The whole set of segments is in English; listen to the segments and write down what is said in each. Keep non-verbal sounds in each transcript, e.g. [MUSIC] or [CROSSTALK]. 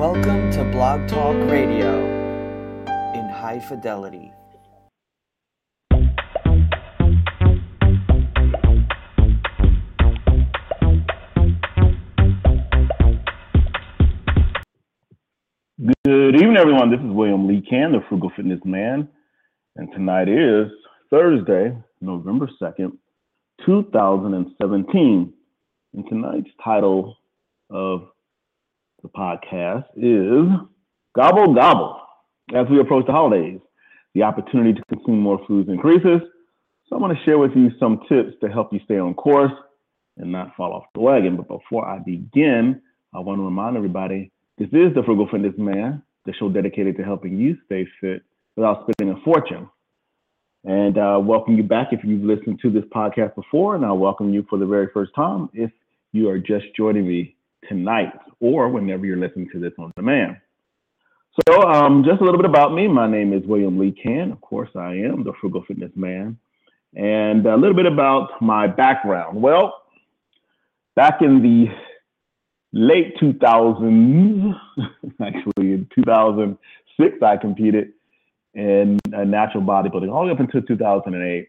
Welcome to Blog Talk Radio in high fidelity. Good evening, everyone. This is William Lee Can, the Frugal Fitness Man, and tonight is Thursday, November 2nd, 2017. And tonight's title of the podcast is Gobble Gobble. As we approach the holidays, the opportunity to consume more foods increases. So I'm going to share with you some tips to help you stay on course and not fall off the wagon. But before I begin, I want to remind everybody this is the Frugal Fitness Man, the show dedicated to helping you stay fit without spending a fortune. And uh, welcome you back if you've listened to this podcast before, and I welcome you for the very first time if you are just joining me tonight or whenever you're listening to this on demand. So, um, just a little bit about me. My name is William Lee Can. Of course, I am the Frugal Fitness Man. And a little bit about my background. Well, back in the late 2000s, [LAUGHS] actually in 2006, I competed in a natural bodybuilding all the way up until 2008.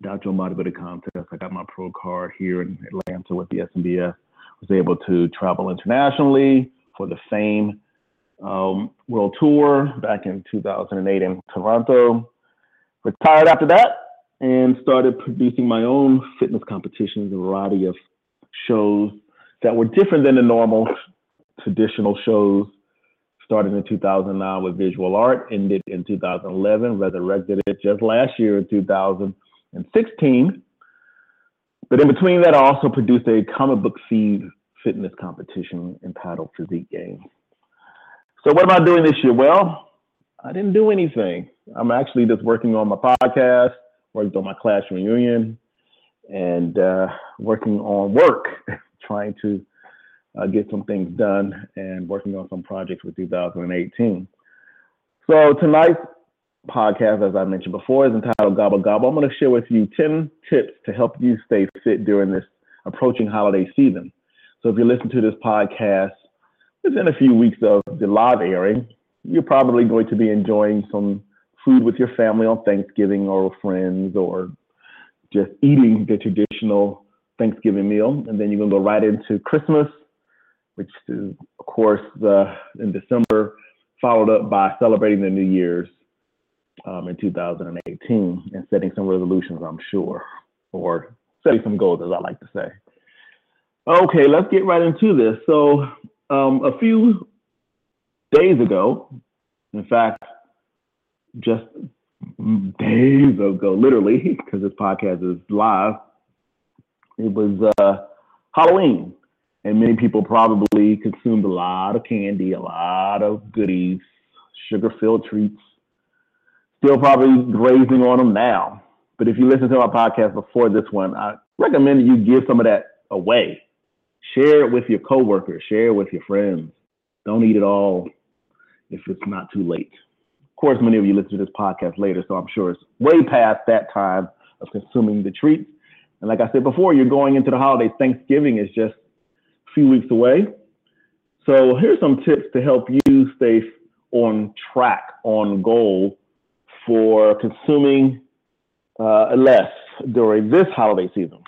Natural bodybuilding contest. I got my pro card here in Atlanta with the SMBS. Was able to travel internationally for the Fame um, World Tour back in 2008 in Toronto. Retired after that and started producing my own fitness competitions, a variety of shows that were different than the normal traditional shows. Started in 2009 with visual art, ended in 2011, resurrected it just last year in 2016. But in between that, I also produced a comic book seed fitness competition entitled Physique game. So what am I doing this year? Well, I didn't do anything. I'm actually just working on my podcast, working on my class reunion, and uh, working on work, [LAUGHS] trying to uh, get some things done and working on some projects for 2018. So tonight's podcast, as I mentioned before, is entitled Gobble Gobble. I'm going to share with you 10 tips to help you stay fit during this approaching holiday season. So if you listen to this podcast within a few weeks of the live airing, you're probably going to be enjoying some food with your family on Thanksgiving or friends or just eating the traditional Thanksgiving meal. And then you're going to go right into Christmas, which is, of course, uh, in December, followed up by celebrating the New Year's um, in 2018 and setting some resolutions, I'm sure, or setting some goals, as I like to say. Okay, let's get right into this. So, um, a few days ago, in fact, just days ago, literally, [LAUGHS] because this podcast is live, it was uh, Halloween. And many people probably consumed a lot of candy, a lot of goodies, sugar filled treats. Still probably grazing on them now. But if you listen to my podcast before this one, I recommend you give some of that away. Share it with your coworkers, share it with your friends. Don't eat it all if it's not too late. Of course, many of you listen to this podcast later, so I'm sure it's way past that time of consuming the treats. And like I said before, you're going into the holidays. Thanksgiving is just a few weeks away. So here's some tips to help you stay on track, on goal for consuming uh, less during this holiday season.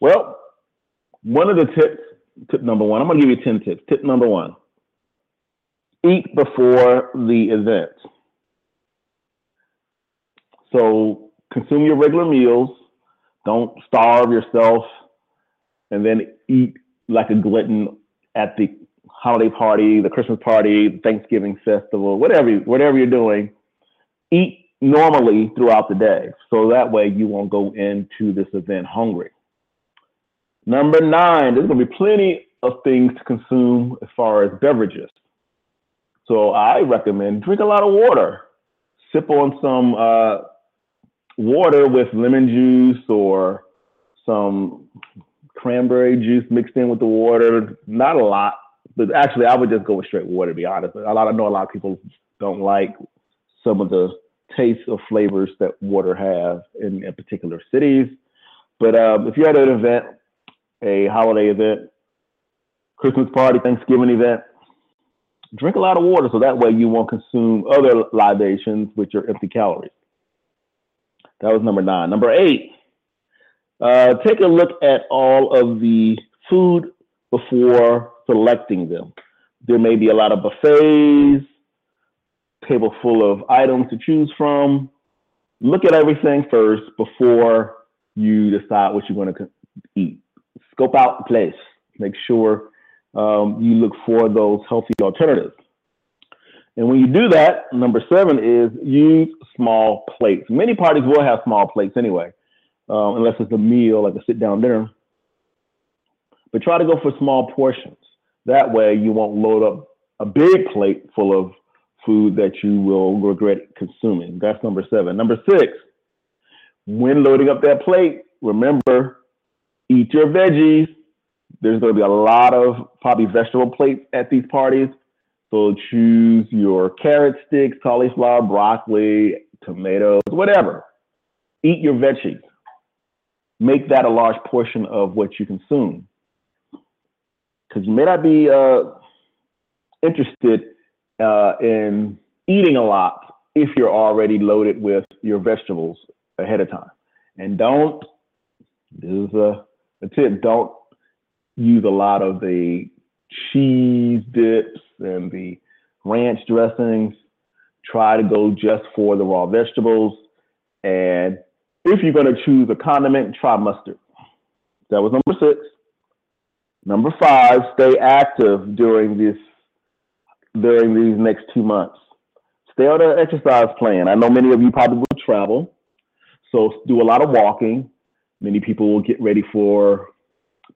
Well, one of the tips, tip number one, I'm going to give you 10 tips. Tip number one eat before the event. So consume your regular meals. Don't starve yourself and then eat like a glutton at the holiday party, the Christmas party, Thanksgiving festival, whatever whatever you're doing. Eat normally throughout the day, so that way you won't go into this event hungry. Number nine, there's going to be plenty of things to consume as far as beverages. So I recommend drink a lot of water. Sip on some uh, water with lemon juice or some cranberry juice mixed in with the water. Not a lot, but actually, I would just go with straight water. To be honest, a lot I know a lot of people don't like some of the tastes or flavors that water have in, in particular cities. But um, if you're at an event, a holiday event, Christmas party, Thanksgiving event, drink a lot of water so that way you won't consume other libations with your empty calories. That was number nine. Number eight, uh, take a look at all of the food before selecting them. There may be a lot of buffets, table full of items to choose from. Look at everything first before you decide what you're going to eat. Scope out the place. Make sure um, you look for those healthy alternatives. And when you do that, number seven is use small plates. Many parties will have small plates anyway, um, unless it's a meal, like a sit down dinner. But try to go for small portions. That way, you won't load up a big plate full of food that you will regret consuming. That's number seven. Number six, when loading up that plate, remember, eat your veggies. There's going to be a lot of probably vegetable plates at these parties. So choose your carrot sticks, cauliflower, broccoli, tomatoes, whatever. Eat your veggies. Make that a large portion of what you consume. Because you may not be uh, interested uh, in eating a lot if you're already loaded with your vegetables ahead of time. And don't, this is a, a tip, don't use a lot of the cheese dips and the ranch dressings. Try to go just for the raw vegetables. And if you're going to choose a condiment, try mustard. That was number six. Number five, stay active during this during these next two months. Stay on an exercise plan. I know many of you probably will travel, so do a lot of walking. Many people will get ready for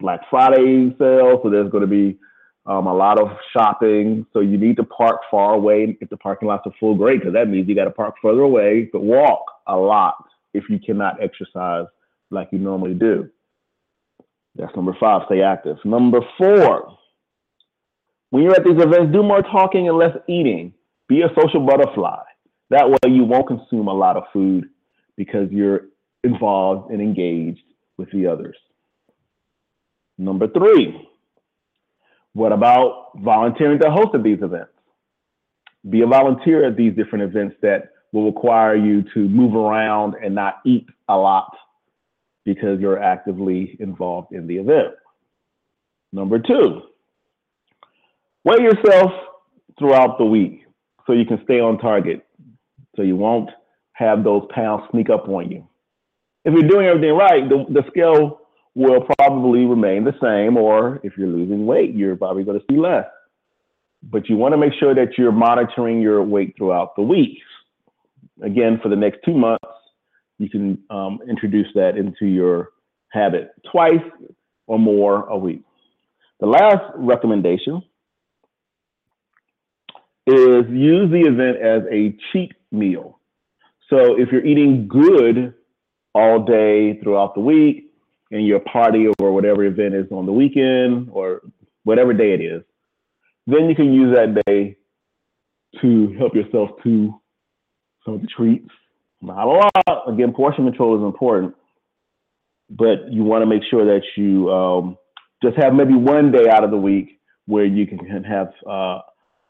Black Friday sale, so there's going to be um, a lot of shopping. So you need to park far away. If the parking lots are full, great, because that means you got to park further away, but walk a lot if you cannot exercise like you normally do. That's number five, stay active. Number four, when you're at these events, do more talking and less eating. Be a social butterfly. That way you won't consume a lot of food because you're involved and engaged with the others. Number three, what about volunteering to host at these events? Be a volunteer at these different events that will require you to move around and not eat a lot because you're actively involved in the event. Number two, weigh yourself throughout the week so you can stay on target, so you won't have those pounds sneak up on you. If you're doing everything right, the, the scale will probably remain the same, or if you're losing weight, you're probably going to see less. But you want to make sure that you're monitoring your weight throughout the week. Again, for the next two months, you can um, introduce that into your habit twice or more a week. The last recommendation is use the event as a cheat meal. So if you're eating good all day throughout the week and your party or whatever event is on the weekend or whatever day it is, then you can use that day to help yourself to some of the treats. Not a lot. Again, portion control is important, but you want to make sure that you um, just have maybe one day out of the week where you can have uh,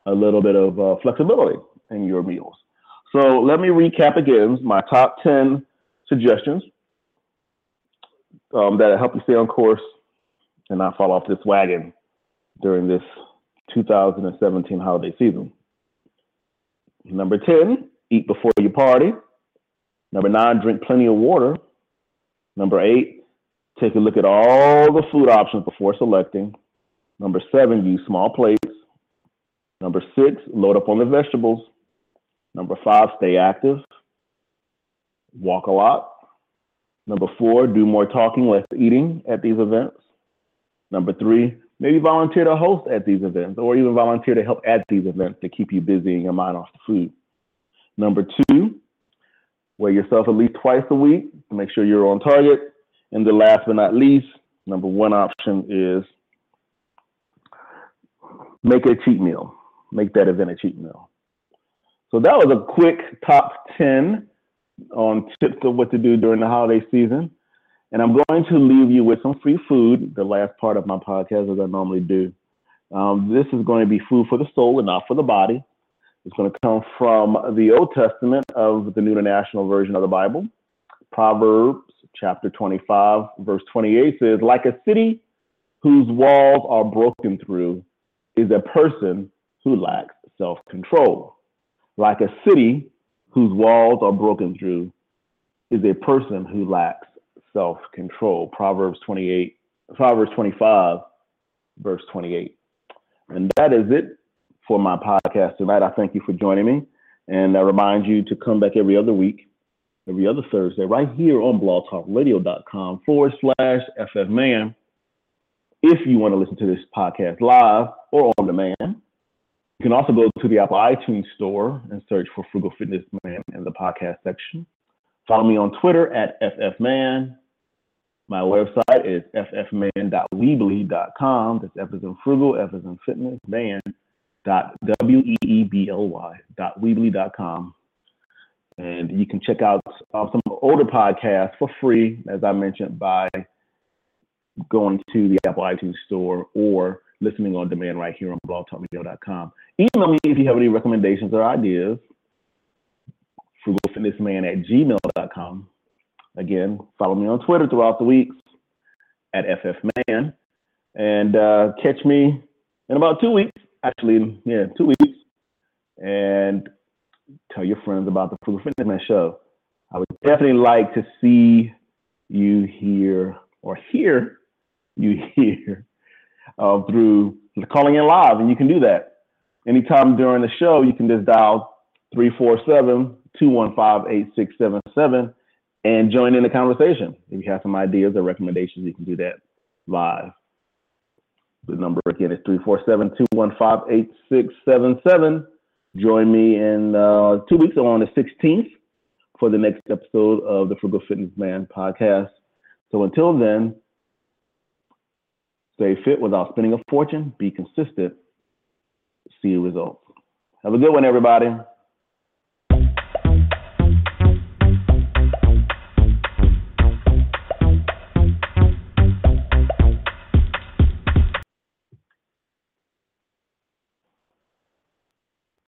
a little bit of uh, flexibility in your meals. So let me recap again my top 10 suggestions um, that help you stay on course and not fall off this wagon during this 2017 holiday season. Number 10, eat before you party. Number nine, drink plenty of water. Number eight, take a look at all the food options before selecting. Number seven, use small plates. Number six, load up on the vegetables. Number five, stay active. Walk a lot. Number four, do more talking, less eating at these events. Number three, maybe volunteer to host at these events or even volunteer to help at these events to keep you busy and your mind off the food. Number two, weigh yourself at least twice a week to make sure you're on target. And the last but not least, number one option is make a cheat meal make that event a cheat meal. So that was a quick top 10 on tips of what to do during the holiday season. And I'm going to leave you with some free food, the last part of my podcast, as I normally do. Um, this is going to be food for the soul and not for the body. It's going to come from the Old Testament of the New International Version of the Bible. Proverbs chapter 25, verse 28 says, Like a city whose walls are broken through is a person who lacks self control. Like a city whose walls are broken through is a person who lacks self control. Proverbs 28, Proverbs 25, verse 28. And that is it for my podcast tonight. I thank you for joining me. And I remind you to come back every other week, every other Thursday, right here on blogtalkradio.com forward slash FFman. If you want to listen to this podcast live or on demand, you can also go to the Apple iTunes store and search for Frugal Fitness Man in the podcast section. Follow me on Twitter at FFman. My website is ffman.weebly.com. That's F is in frugal, F is in fitness, man, dot W E B L Y dot W-E-E-B-L-Y, dot com. And you can check out uh, some older podcasts for free, as I mentioned, by going to the Apple iTunes store or listening on demand right here on blogtalkradio.com. Email me if you have any recommendations or ideas. Frugalfitnessman at gmail.com. Again, follow me on Twitter throughout the weeks at FFman. And uh, catch me in about two weeks, actually, yeah, two weeks. And tell your friends about the Frugal Fitness show. I would definitely like to see you here or hear you [LAUGHS] here uh, through calling in live. And you can do that anytime during the show. You can just dial 347 215 8677 and join in the conversation. If you have some ideas or recommendations, you can do that live. The number again is 347-215-8677. Join me in uh, two weeks on the 16th for the next episode of the Frugal Fitness Man podcast. So until then, stay fit without spending a fortune, be consistent, see results. Have a good one, everybody.